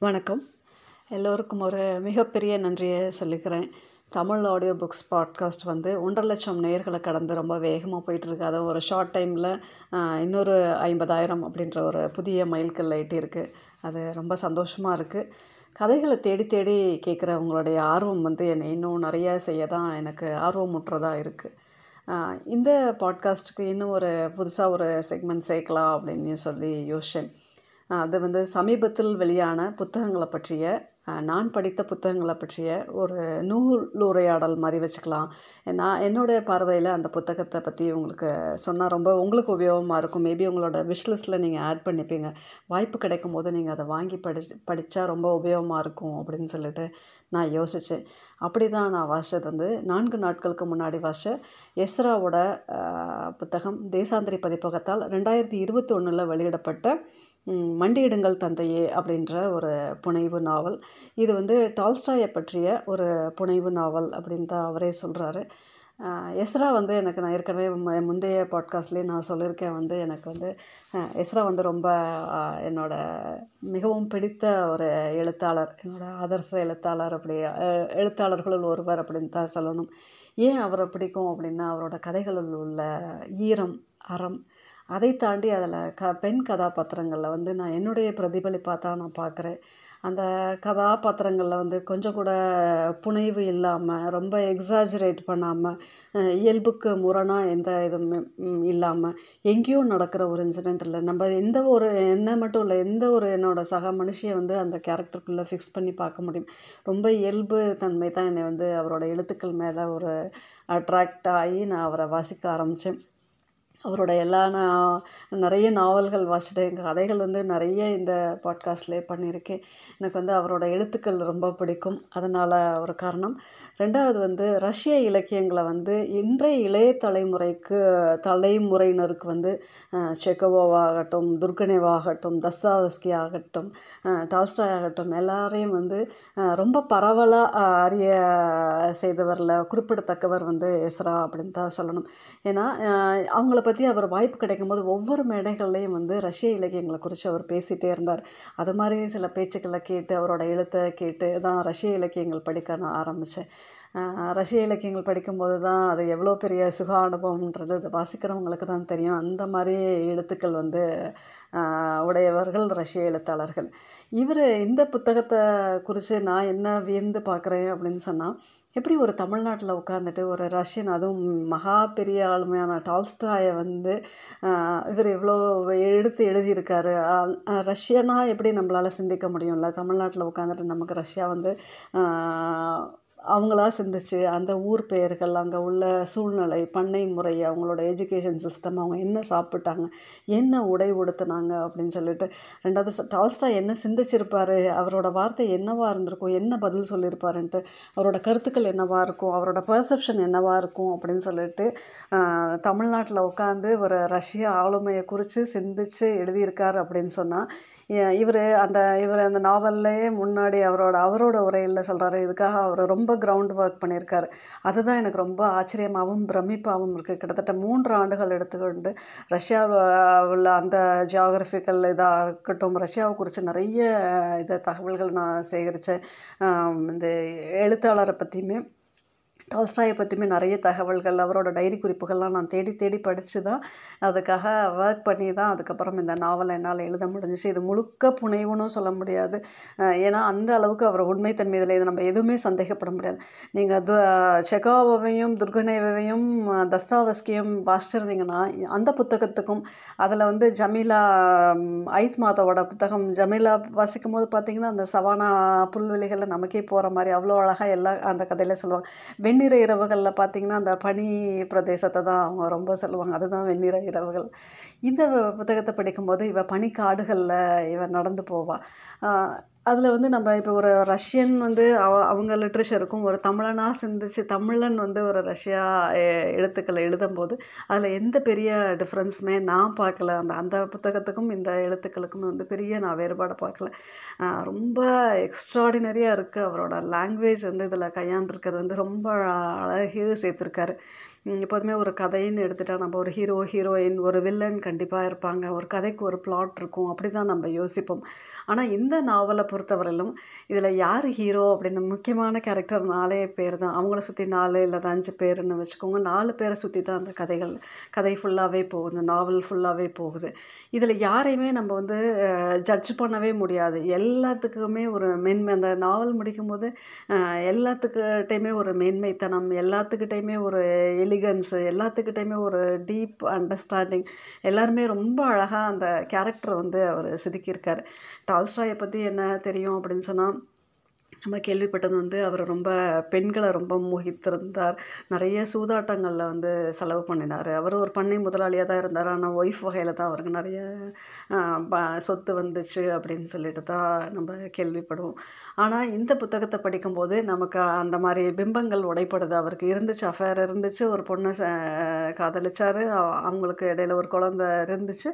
வணக்கம். எல்லோருக்கும் ஒரு மிகப்பெரிய நன்றியை சொல்லிக்கிறேன். தமிழ் ஆடியோ புக்ஸ் பாட்காஸ்ட் வந்து ஒன்றரை லட்சம் நேர்களை கடந்து ரொம்ப வேகமாக போயிட்டுருக்கு. அதை ஒரு ஷார்ட் டைமில் இன்னொரு ஐம்பதாயிரம் அப்படின்ற ஒரு புதிய மைல்கல்ல எட்டியிருக்கு. அது ரொம்ப சந்தோஷமாக இருக்குது கதைகளை தேடி தேடி கேட்குறவங்களுடைய ஆர்வம் வந்து என்னை இன்னும் நிறைய செய்ய தான் எனக்கு ஆர்வமுற்றதாக இருக்குது இந்த பாட்காஸ்ட்டுக்கு இன்னும் ஒரு புதுசாக ஒரு செக்மெண்ட் சேர்க்கலாம் அப்படின்னு சொல்லி யோசிச்சேன். அது வந்து சமீபத்தில் வெளியான புத்தகங்களை பற்றிய நான் படித்த புத்தகங்களை பற்றிய ஒரு நூலுரையாடல் மாதிரி வச்சுக்கலாம். நான் என்னுடைய பார்வையில் அந்த புத்தகத்தை பற்றி உங்களுக்கு சொன்னால் ரொம்ப உங்களுக்கு உபயோகமாக இருக்கும். மேபி உங்களோட விஷ்லிஸ்ட்டில் நீங்கள் ஆட் பண்ணிப்பீங்க. வாய்ப்பு கிடைக்கும் போது நீங்கள் அதை வாங்கி படி படித்தா ரொம்ப உபயோகமாக இருக்கும் அப்படின்னு சொல்லிட்டு நான் யோசித்தேன் அப்படி தான் நான் வாசித்தது வந்து நான்கு நாட்களுக்கு முன்னாடி வாசித்த எஸ்ராவோட புத்தகம் தேசாந்திரி பதிப்பகத்தால் ரெண்டாயிரத்தி இருபத்தி ஒன்றில் வெளியிடப்பட்ட மண்டியிடுங்கள் தந்தையே அப்படின்ற ஒரு புனைவு நாவல். இது வந்து டால்ஸ்டாயை பற்றிய ஒரு புனைவு நாவல் அப்படின்னு தான் அவரே சொல்கிறாரு எஸ்ரா வந்து எனக்கு நான் ஏற்கனவே முந்தைய பாட்காஸ்ட்லேயே நான் சொல்லியிருக்கேன் வந்து எனக்கு வந்து எஸ்ரா வந்து ரொம்ப என்னோட மிகவும் பிடித்த ஒரு எழுத்தாளர் என்னோடய ஆதர்ச எழுத்தாளர் அப்படி எழுத்தாளர்களுள் ஒருவர் அப்படின்னு தான் சொல்லணும். ஏன் அவரை பிடிக்கும் அப்படின்னா அவரோட கதைகளில் உள்ள ஈரம் அறம் அதை தாண்டி அதில் க பெண் கதாபாத்திரங்களில் வந்து நான் என்னுடைய பிரதிபலிப்பாக தான் நான் பார்க்குறேன். அந்த கதாபாத்திரங்களில் வந்து கொஞ்சம் கூட புனைவு இல்லாமல் ரொம்ப எக்ஸாஜரேட் பண்ணாமல் இயல்புக்கு முரணாக எந்த இதுவுமே இல்லாமல் எங்கேயோ நடக்கிற ஒரு இன்சிடெண்ட் இல்லை. நம்ம எந்த ஒரு என்ன மட்டும் இல்லை எந்த ஒரு என்னோடய சக மனுஷியை வந்து அந்த கேரக்டருக்குள்ளே ஃபிக்ஸ் பண்ணி பார்க்க முடியும். ரொம்ப இயல்பு தன்மை தான் என்னை வந்து அவரோட எழுத்துக்கள் மேலே ஒரு அட்ராக்ட் ஆகி நான் அவரை வாசிக்க ஆரம்பித்தேன். அவரோட எல்லா நான் நிறைய நாவல்கள் வாசிட்டேன் கதைகள் வந்து நிறைய இந்த பாட்காஸ்ட்லேயே பண்ணியிருக்கேன் எனக்கு வந்து அவரோட எழுத்துக்கள் ரொம்ப பிடிக்கும். அதனால் ஒரு காரணம். ரெண்டாவது வந்து ரஷ்ய இலக்கியங்களை வந்து இன்றைய இளைய தலைமுறைக்கு தலைமுறையினருக்கு வந்து செக்கோவாகட்டும் துர்கனேவாகட்டும் தஸ்தாவஸ்கி ஆகட்டும் டால்ஸ்டாய் ஆகட்டும் எல்லாரையும் வந்து ரொம்ப பரவலாக அறிய செய்தவரில் குறிப்பிடத்தக்கவர் வந்து எஸ்ரா அப்படின்னு தான் சொல்லணும். ஏன்னா அவங்கள பற்றி அவர் வாய்ப்பு கிடைக்கும்போது ஒவ்வொரு மேடைகள்லேயும் வந்து ரஷ்ய இலக்கியங்களை குறித்து அவர் பேசிகிட்டே இருந்தார். அது மாதிரி சில பேச்சுக்களை கேட்டு அவரோட எழுத்தை கேட்டு தான் ரஷ்ய இலக்கியங்கள் படிக்க நான் ஆரம்பித்தேன் ரஷ்ய இலக்கியங்கள் படிக்கும்போது தான் அது எவ்வளோ பெரிய சுக அனுபவம்ன்றது அது வாசிக்கிறவங்களுக்கு தான் தெரியும். அந்த மாதிரி எழுத்துக்கள் வந்து உடையவர்கள் ரஷ்ய எழுத்தாளர்கள். இவர் இந்த புத்தகத்தை குறித்து நான் என்ன வியந்து பார்க்குறேன் அப்படின்னு சொன்னால் எப்படி ஒரு தமிழ்நாட்டில் உட்காந்துட்டு ஒரு ரஷ்யன் அதுவும் மகா பெரிய ஆளுமையான டால்ஸ்டாயை வந்து இவர் இவ்வளோ எடுத்து எழுதியிருக்காரு. ரஷ்யனாக எப்படி நம்மளால் சிந்திக்க முடியும்ல? தமிழ்நாட்டில் உட்காந்துட்டு நமக்கு ரஷ்யா வந்து அவங்களா சிந்திச்சு அந்த ஊர் பெயர்கள் அங்கே உள்ள சூழ்நிலை பண்ணை முறை அவங்களோட எஜுகேஷன் சிஸ்டம் அவங்க என்ன சாப்பிட்டாங்க என்ன உடை உடுத்தினாங்க அப்படின்னு சொல்லிட்டு ரெண்டாவது டால்ஸ்டா என்ன சிந்திச்சிருப்பார் அவரோட வார்த்தை என்னவாக இருந்திருக்கும் என்ன பதில் சொல்லியிருப்பாருன்ட்டு அவரோட கருத்துக்கள் என்னவாக இருக்கும் அவரோட பர்செப்ஷன் என்னவாக இருக்கும் அப்படின்னு சொல்லிட்டு தமிழ்நாட்டில் உட்காந்து ஒரு ரஷ்ய ஆளுமையை குறித்து சிந்திச்சு எழுதியிருக்கார் அப்படின்னு சொன்னால் இவர் அந்த இவர் அந்த நாவல்லையே முன்னாடி அவரோட அவரோட உரையில் சொல்கிறாரு இதுக்காக அவர் ரொம்ப கிரவுண்ட் ஒர்க் பண்ணியிருக்காரு. அதுதான் எனக்கு ரொம்ப ஆச்சரியமாகவும் பிரமிப்பாகவும் இருக்குது கிட்டத்தட்ட மூன்று ஆண்டுகள் எடுத்துக்கொண்டு ரஷ்யாவில் அந்த ஜியாகிரபிக்கல் இதாக இருக்கட்டும் ரஷ்யாவை குறித்து நிறைய இதை தகவல்கள் நான் சேகரித்தேன் இந்த எழுத்தாளரை பற்றியுமே டால்ஸ்டாயை பற்றியுமே நிறைய தகவல்கள் அவரோட டைரி குறிப்புகள்லாம் நான் தேடி தேடி படித்து தான் அதுக்காக ஒர்க் பண்ணி தான் அதுக்கப்புறம் இந்த நாவலை என்னால் எழுத முடிஞ்சிச்சு. இது முழுக்க புனைவுன்னு சொல்ல முடியாது. ஏன்னா அந்த அளவுக்கு அவர் உண்மைத்தன்மை இதில் இது நம்ம எதுவுமே சந்தேகப்பட முடியாது. நீங்கள் து செகாவையும் துர்கனேவையும் தஸ்தாவஸ்கியும் வாசிச்சிருந்தீங்கன்னா அந்த புத்தகத்துக்கும் அதில் வந்து ஜமீலா ஐத் மாதாவோட புத்தகம் ஜமீலா வாசிக்கும் போது பார்த்திங்கன்னா அந்த சவானா புல்வெளிகளில் நமக்கே போகிற மாதிரி அவ்வளோ அழகாக எல்லா அந்த கதையில் சொல்லுவாங்க. வெண் வெண்ணிற இரவுகளில் பார்த்திங்கன்னா அந்த பனி பிரதேசத்தை தான் அவங்க ரொம்ப சொல்லுவாங்க. அதுதான் வெண்ணிற இரவுகள். இந்த புத்தகத்தை படிக்கும்போது இவள் பனிக்காடுகளில் இவன் நடந்து போவாள் அதில் வந்து நம்ம இப்போ ஒரு ரஷ்யன் வந்து அவ அவங்க லிட்ரேச்சருக்கும் ஒரு தமிழனாக சிந்திச்சு தமிழன் வந்து ஒரு ரஷ்யா எழுத்துக்களை எழுதும்போது அதில் எந்த பெரிய டிஃப்ரென்ஸுமே நான் பார்க்கல. அந்த அந்த புத்தகத்துக்கும் இந்த எழுத்துக்களுக்கும் வந்து பெரிய நான் வேறுபாடை பார்க்கல. ரொம்ப எக்ஸ்ட்ராடினரியாக இருக்குது அவரோட லாங்குவேஜ் வந்து இதில் கையாண்டிருக்கிறது வந்து ரொம்ப அழகு சேர்த்துருக்காரு. எப்போதுமே ஒரு கதைன்னு எடுத்துட்டால் நம்ம ஒரு ஹீரோ ஹீரோயின் ஒரு வில்லன் கண்டிப்பாக இருப்பாங்க. ஒரு கதைக்கு ஒரு பிளாட் இருக்கும். அப்படி தான் நம்ம யோசிப்போம். ஆனால் இந்த நாவலை பொறுத்தவரையிலும் இதில் யார் ஹீரோ அப்படின்னு முக்கியமான கேரக்டர் நாலே பேர் தான். அவங்கள சுற்றி நாலு இல்லை அஞ்சு பேருன்னு வச்சுக்கோங்க. நாலு பேரை சுற்றி தான் அந்த கதைகள் கதை ஃபுல்லாகவே போகுது நாவல் ஃபுல்லாகவே போகுது. இதில் யாரையுமே நம்ம வந்து ஜட்ஜ் பண்ணவே முடியாது. எல்லாத்துக்குமே ஒரு மென்மை. அந்த நாவல் முடிக்கும்போது எல்லாத்துக்கிட்டையுமே ஒரு மேன்மைத்தனம் எல்லாத்துக்கிட்டையுமே ஒரு எலிகன்ஸு எல்லாத்துக்கிட்டையுமே ஒரு டீப் அண்டர்ஸ்டாண்டிங் எல்லாருமே ரொம்ப அழகாக அந்த கேரக்டர் வந்து அவர் செதுக்கியிருக்கார். டால்ஸ்டாயை பற்றி என்ன தெரியும் அப்படின்னு சொன்னால் நம்ம கேள்விப்பட்டது வந்து அவர் ரொம்ப பெண்களை ரொம்ப மோகித்திருந்தார். நிறைய சூதாட்டங்களில் வந்து செலவு பண்ணினார். அவர் ஒரு பண்ணை முதலாளியாக தான் இருந்தார். ஆனால் ஒய்ஃப் வகையில் தான் அவருக்கு நிறைய ப- சொத்து வந்துச்சு அப்படின்னு சொல்லிட்டு தான் நம்ம கேள்விப்படுவோம். ஆனால் இந்த புத்தகத்தை படிக்கும்போது நமக்கு அந்த மாதிரி பிம்பங்கள் உடைப்படுது. அவருக்கு இருந்துச்சு அஃபேர் இருந்துச்சு. ஒரு பொண்ணை காதலிச்சார். அவங்களுக்கு இடையில ஒரு குழந்த இருந்துச்சு.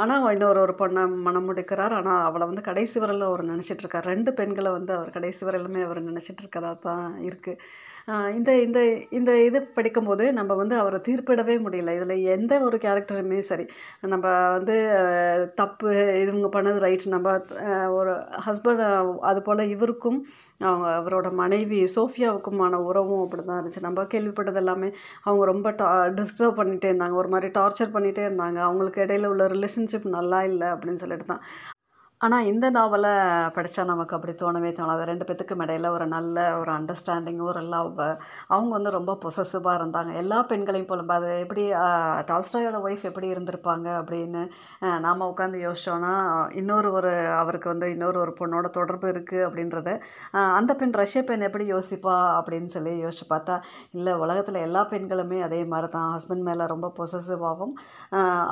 ஆனால் இன்னொரு ஒரு பொண்ணை மனம் முடிக்கிறார். ஆனால் அவளை வந்து கடைசி வரையில் அவர் நினச்சிட்ருக்கார் ரெண்டு பெண்களை வந்து அவர் கடைசி வரையிலுமே அவர் நினச்சிட்ருக்கதா தான் இருக்குது இந்த இந்த இந்த இது படிக்கும்போது நம்ம வந்து அவரை தீர்ப்பிடவே முடியல. இதில் எந்த ஒரு கேரக்டருமே சரி நம்ம வந்து தப்பு இவங்க பண்ணது ரைட். நம்ம ஒரு ஹஸ்பண்ட் அது போல் இவருக்கும் அவங்க அவரோட மனைவி சோஃபியாவுக்குமான உறவும் அப்படி தான் இருந்துச்சு. நம்ம கேள்விப்பட்டது எல்லாமே அவங்க ரொம்ப டா டிஸ்டர்ப் பண்ணிகிட்டே இருந்தாங்க. ஒரு மாதிரி டார்ச்சர் பண்ணிகிட்டே இருந்தாங்க. அவங்களுக்கு இடையில உள்ள ரிலேஷன்ஷிப் நல்லா இல்லை அப்படின்னு சொல்லிட்டு தான் ஆனால் இந்த நாவலை படித்தா நமக்கு அப்படி தோணவே தோணாது. ரெண்டு பேத்துக்கும் இடையில ஒரு நல்ல ஒரு அண்டர்ஸ்டாண்டிங் ஒரு லவ் அவங்க வந்து ரொம்ப பொசசிவாக இருந்தாங்க. எல்லா பெண்களையும் போல அது எப்படி டால்ஸ்டாயோட ஒய்ஃப் எப்படி இருந்திருப்பாங்க? அப்படின்னு நாம் உட்காந்து யோசிச்சோன்னா இன்னொரு ஒரு அவருக்கு வந்து இன்னொரு ஒரு பொண்ணோட தொடர்பு இருக்குது அப்படின்றத அந்த பெண் ரஷ்ய பெண் எப்படி யோசிப்பா அப்படின்னு சொல்லி யோசிச்சு பார்த்தா இல்லை உலகத்தில் எல்லா பெண்களுமே அதே மாதிரி தான் ஹஸ்பண்ட் மேலே ரொம்ப பொசசிவாகவும்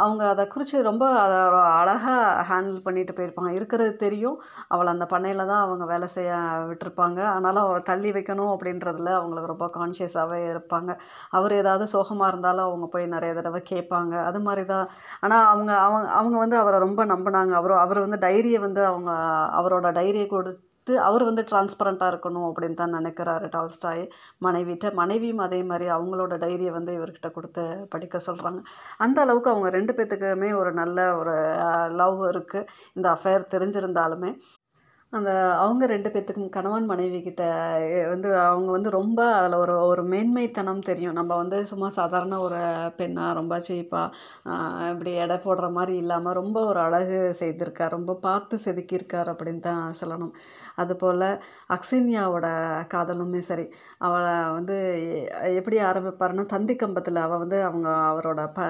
அவங்க அதை குறித்து ரொம்ப அதை அழகாக ஹேண்டில் பண்ணிட்டு போயிருப்பாங்க. இருக்கிறது தெரியும். அவளை அந்த பண்ணையில் தான் அவங்க வேலை செய்ய விட்டிருப்பாங்க. ஆனாலும் அவள் தள்ளி வைக்கணும் அப்படின்றதுல அவங்களுக்கு ரொம்ப கான்ஷியஸாகவே இருப்பாங்க. அவர் ஏதாவது சோகமாக இருந்தாலும் அவங்க போய் நிறைய தடவை கேட்பாங்க. அது மாதிரி தான் ஆனால் அவங்க அவங்க அவங்க வந்து அவரை ரொம்ப நம்பினாங்க. அவர் அவர் வந்து டைரியை வந்து அவங்க அவரோட டைரியை கொடு கொடுத்து அவர் வந்து டிரான்ஸ்பரண்ட்டாக இருக்கணும் அப்படின்னு தான் நினைக்கிறாரு டால்ஸ்டாய். மனைவிட்ட மனைவியும் அதே மாதிரி அவங்களோட டைரியை வந்து இவர்கிட்ட கொடுத்து படிக்க சொல்கிறாங்க அந்த அளவுக்கு அவங்க ரெண்டு பேத்துக்குமே ஒரு நல்ல ஒரு லவ் இருக்குது இந்த அஃபேர் தெரிஞ்சிருந்தாலுமே. அந்த அவங்க ரெண்டு பேர்த்துக்கும் கணவன் மனைவி கிட்ட வந்து அவங்க வந்து ரொம்ப அதில் ஒரு ஒரு மேன்மைத்தனம் தெரியும். நம்ம வந்து சும்மா சாதாரண ஒரு பெண்ணாக ரொம்ப சீப்பாக இப்படி எடை போடுற மாதிரி இல்லாமல் ரொம்ப ஒரு அழகு செய்திருக்கார் ரொம்ப பார்த்து செதுக்கியிருக்கார் அப்படின்னு தான் சொல்லணும். அதுபோல் அக்சின்யாவோட காதலுமே சரி அவளை வந்து எ- எப்படி ஆரம்பிப்பாருன்னா தந்தி கம்பத்தில் அவள் வந்து அவங்க அவரோட ப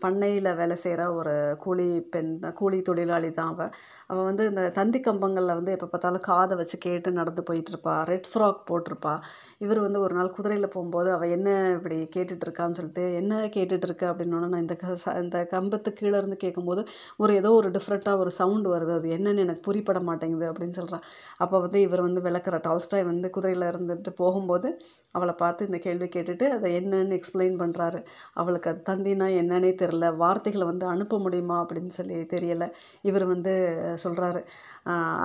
பண்ணையில் வேலை செய்கிற ஒரு கூலி பெண் தான் கூலி தொழிலாளி தான் அவள் அவள் வந்து இந்த தந்தி கம்பங்களில் வந்து எப்போ பார்த்தாலும் காதை வச்சு கேட்டு நடந்து போயிட்டுருப்பா ரெட் ஃப்ராக் போட்டிருப்பா. இவர் வந்து ஒரு நாள் குதிரையில் போகும்போது அவள் என்ன இப்படி கேட்டுட்ருக்கான்னு சொல்லிட்டு என்ன கேட்டுட்டு இருக்க? நான் இந்த க ச- இந்த கம்பத்து கீழே இருந்து கேட்கும்போது ஒரு ஏதோ ஒரு டிஃப்ரெண்ட்டாக ஒரு சவுண்டு வருது. அது என்னென்னு எனக்கு புரிப்பட மாட்டேங்குது அப்படின்னு சொல்கிறான் அப்போ வந்து இவர் வந்து விளக்குற டால்ஸ்டாய் வந்து குதிரையில் இருந்துட்டு போகும்போது அவளை பார்த்து இந்த கேள்வி கேட்டுட்டு அதை என்னன்னு எக்ஸ்பிளைன் பண்ணுறாரு அவளுக்கு அது தந்தினா என்னன்னே தெரில வார்த்தைகளை வந்து அனுப்ப முடியுமா அப்படின்னு சொல்லி தெரியலை. இவர் வந்து சொல்கிறாரு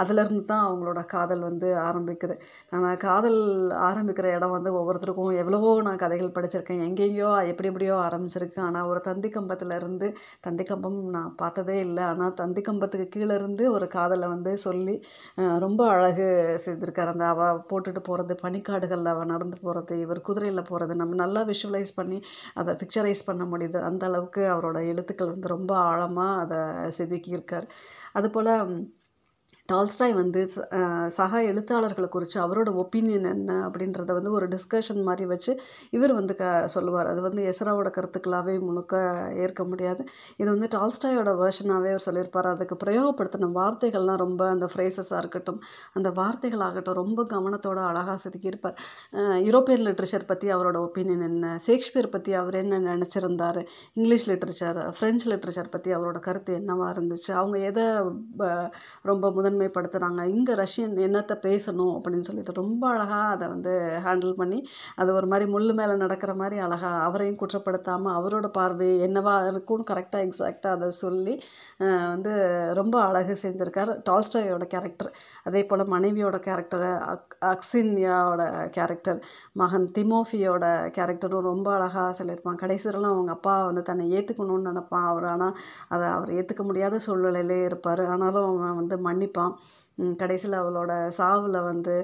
அதுலேருந்து தான் அவங்களோட காதல் வந்து ஆரம்பிக்குது. நம்ம காதல் ஆரம்பிக்கிற இடம் வந்து ஒவ்வொருத்தருக்கும் எவ்வளவோ நான் கதைகள் படிச்சிருக்கேன். எங்கேயோ எப்படி எப்படியோ ஆரம்பிச்சிருக்கு. ஆனால் ஒரு தந்தி கம்பத்துலேருந்து தந்தி கம்பம் நான் பார்த்ததே இல்லை. ஆனால் தந்தி கம்பத்துக்கு கீழே இருந்து ஒரு காதலை வந்து சொல்லி ரொம்ப அழகு செய்திருக்கார். அந்த அவள் போட்டுட்டு போகிறது பனிக்காடுகளில் அவள் நடந்து போகிறது இவர் குதிரையில் போகிறது நம்ம நல்லா விஷுவலைஸ் பண்ணி அதை பிக்சரைஸ் பண்ண முடியுது. அந்த அளவுக்கு அவரோட எழுத்துக்கள் வந்து ரொம்ப ஆழமாக அதை செதுக்கியிருக்கார். அதுபோல் டால்ஸ்டாய் வந்து சக எழுத்தாளர்களை குறித்து அவரோட ஒப்பீனியன் என்ன அப்படின்றத வந்து ஒரு டிஸ்கஷன் மாதிரி வச்சு இவர் வந்து க சொல்லுவார். அது வந்து எஸ்ராவோட கருத்துக்களாகவே முழுக்க ஏற்க முடியாது. இது வந்து டால்ஸ்டாயோட வேர்ஷனாகவே அவர் சொல்லியிருப்பார். அதுக்கு பிரயோகப்படுத்தின வார்த்தைகள்லாம் ரொம்ப அந்த ஃப்ரேசஸாக இருக்கட்டும் அந்த வார்த்தைகளாகட்டும் ரொம்ப கவனத்தோட அழகாக செதுக்கியிருப்பார். யூரோப்பியன் லிட்ரேச்சர் பற்றி அவரோட ஒப்பீனியன் என்ன? ஷேக்ஸ்பியர் பற்றி அவர் என்ன நினச்சிருந்தார்? இங்கிலீஷ் லிட்ரேச்சர் ஃப்ரெஞ்ச் லிட்ரேச்சர் பற்றி அவரோட கருத்து என்னவாக இருந்துச்சு? அவங்க எதை ப- ரொம்ப முதன்மை முதன்மைப்படுத்துகிறாங்க இங்கே ரஷ்யன் என்னத்தை பேசணும் அப்படின்னு சொல்லிட்டு ரொம்ப அழகாக அதை வந்து ஹேண்டில் பண்ணி அது ஒரு மாதிரி முள் மேலே நடக்கிற மாதிரி அழகாக அவரையும் குற்றப்படுத்தாமல் அவரோட பார்வை என்னவா இருக்கும்னு கரெக்டாக எக்ஸாக்டாக அதை சொல்லி வந்து ரொம்ப அழகு செஞ்சுருக்கார் டால்ஸ்டாயோட கேரக்டர் அதே போல் மனைவியோட கேரக்டர் அக் அக்சின்யாவோட கேரக்டர் மகன் திமோஃபியோட கேரக்டரும் ரொம்ப அழகாக சொல்லியிருப்பான். கடைசியிலலாம் அவங்க அப்பா வந்து தன்னை ஏற்றுக்கணும்னு நினப்பான் அவர். ஆனால் அதை அவர் ஏற்றுக்க முடியாத சூழ்நிலையிலே இருப்பார். ஆனாலும் அவன் வந்து மன்னிப்பான். கடைசியில் அவளோட சாவில் வந்து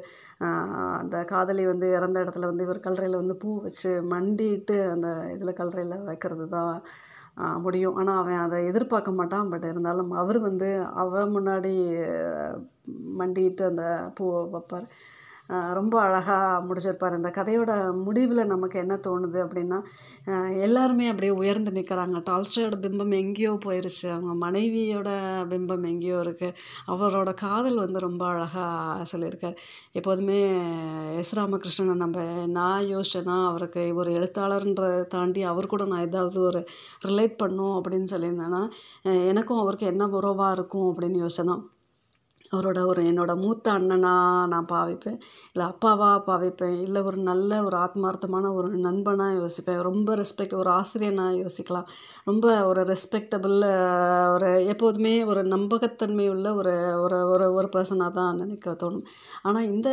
அந்த காதலி வந்து இறந்த இடத்துல வந்து இவர் கல்லறையில் வந்து பூ வச்சு மண்டிட்டு அந்த இதில் கல்லறையில் வைக்கிறது தான் முடியும். ஆனால் அவன் அதை எதிர்பார்க்க மாட்டான். பட் இருந்தாலும் அவர் வந்து அவன் முன்னாடி மண்டிட்டு அந்த பூவை வைப்பார். ரொம்ப அழகாக முடிச்சிருப்பார். இந்த கதையோட முடிவில் நமக்கு என்ன தோணுது அப்படின்னா எல்லாருமே அப்படியே உயர்ந்து நிற்கிறாங்க டால்ஸ்டாயோட பிம்பம் எங்கேயோ போயிருச்சு. அவங்க மனைவியோட பிம்பம் எங்கேயோ இருக்குது அவரோட காதல் வந்து ரொம்ப அழகாக சொல்லியிருக்கார். எப்போதுமே எஸ் ராமகிருஷ்ணனை நம்ம நான் யோசிச்சேன்னா அவருக்கு ஒரு எழுத்தாளர்ன்றதை தாண்டி அவர் கூட நான் ஏதாவது ஒரு ரிலேட் பண்ணும் அப்படின்னு சொல்லியிருந்தேன்னா எனக்கும் அவருக்கு என்ன உறவாக இருக்கும் அப்படின்னு யோசனை அவரோட ஒரு என்னோட மூத்த அண்ணனாக நான் பாவிப்பேன். இல்லை அப்பாவாக பாவிப்பேன். இல்லை ஒரு நல்ல ஒரு ஆத்மார்த்தமான ஒரு நண்பனாக யோசிப்பேன். ரொம்ப ரெஸ்பெக்ட் ஒரு ஆசிரியனாக யோசிக்கலாம். ரொம்ப ஒரு ரெஸ்பெக்டபிள் ஒரு எப்போதுமே ஒரு நம்பகத்தன்மை உள்ள ஒரு ஒரு ஒரு ஒரு பர்சனாக தான் நினைக்க தோணும். ஆனால் இந்த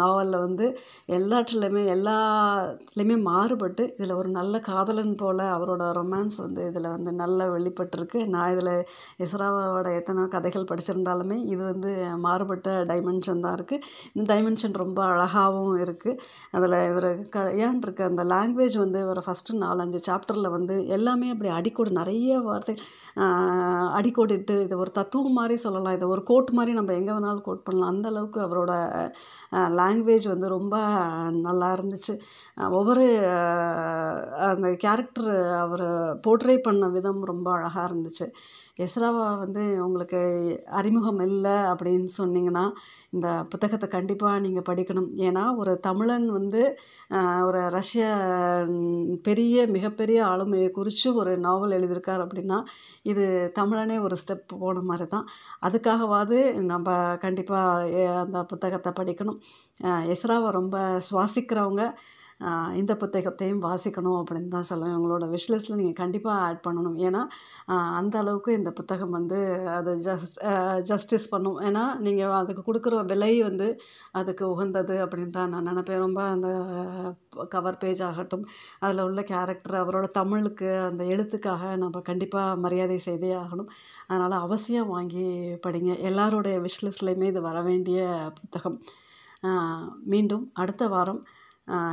நாவலில் வந்து எல்லாத்துலேயுமே எல்லாத்துலேயுமே மாறுபட்டு இதில் ஒரு நல்ல காதலன் போல் அவரோட ரொமான்ஸ் வந்து இதில் வந்து நல்லா வெளிப்பட்டிருக்கு. நான் இதில் இஸ்ராவோட எத்தனை கதைகள் படிச்சிருந்தாலுமே இது வந்து வந்து மாறுபட்ட டைமென்ஷன் தான் இருக்குது இந்த டைமென்ஷன் ரொம்ப அழகாகவும் இருக்குது அதில் இவர் க ஏன் இருக்கு? அந்த லாங்குவேஜ் வந்து ஒரு ஃபஸ்ட்டு நாலஞ்சு சாப்டரில் வந்து எல்லாமே அப்படி அடிக்கோடு நிறைய வார்த்தை அடிக்கோடிட்டு இது ஒரு தத்துவம் மாதிரி சொல்லலாம். இது ஒரு கோட் மாதிரி நம்ம எங்கே வேணாலும் கோட் பண்ணலாம். அந்த அளவுக்கு அவரோட லாங்குவேஜ் வந்து ரொம்ப நல்லா இருந்துச்சு. ஒவ்வொரு அந்த கேரக்டர் அவர் போர்ட்ரே பண்ண விதம் ரொம்ப அழகாக இருந்துச்சு. எஸ்ராவா வந்து உங்களுக்கு அறிமுகம் இல்லை அப்படின்னு சொன்னீங்கன்னா இந்த புத்தகத்தை கண்டிப்பாக நீங்கள் படிக்கணும். ஏன்னா ஒரு தமிழன் வந்து ஒரு ரஷ்ய பெரிய மிகப்பெரிய ஆளுமையை குறித்து ஒரு நாவல் எழுதியிருக்கார் அப்படின்னா இது தமிழனே ஒரு ஸ்டெப் போன மாதிரி தான் அதுக்காகவாது நம்ம கண்டிப்பாக அந்த புத்தகத்தை படிக்கணும். எஸ்ராவை ரொம்ப சுவாசிக்கிறவங்க இந்த புத்தகத்தையும் வாசிக்கணும் அப்படின்னு தான் சொல்லுவேன். உங்களோட விஷ்லிஸ்ட்டில் நீங்கள் கண்டிப்பாக ஆட் பண்ணணும். ஏன்னா அந்த அளவுக்கு இந்த புத்தகம் வந்து அதை ஜஸ்ட் ஜஸ்டிஸ் பண்ணும். ஏன்னா நீங்கள் அதுக்கு கொடுக்குற விலை வந்து அதுக்கு உகந்தது அப்படின்னு தான் நான் நினைப்பேன். ரொம்ப அந்த கவர் பேஜ் ஆகட்டும் அதில் உள்ள கேரக்டர் அவரோட தமிழுக்கு அந்த எழுத்துக்காக நம்ம கண்டிப்பாக மரியாதை செய்தே ஆகணும். அதனால் அவசியம் வாங்கி படிங்க. எல்லாருடைய விஷ்லிஸ்ட்லேயுமே இது வர வேண்டிய புத்தகம். மீண்டும் அடுத்த வாரம்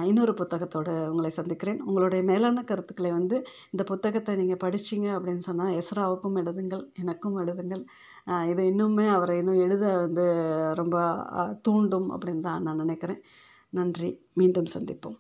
இன்னொரு புத்தகத்தோடு உங்களை சந்திக்கிறேன். உங்களுடைய மேலான கருத்துக்களை வந்து இந்த புத்தகத்தை நீங்கள் படிச்சீங்க அப்படின்னு சொன்னால் எஸ்ராவுக்கும் எழுதுங்கள் எனக்கும் எழுதுங்கள். இதை இது இன்னுமே அவரை இன்னும் எழுத வந்து ரொம்ப தூண்டும் அப்படின்னு தான் நான் நினைக்கிறேன். நன்றி. மீண்டும் சந்திப்போம்.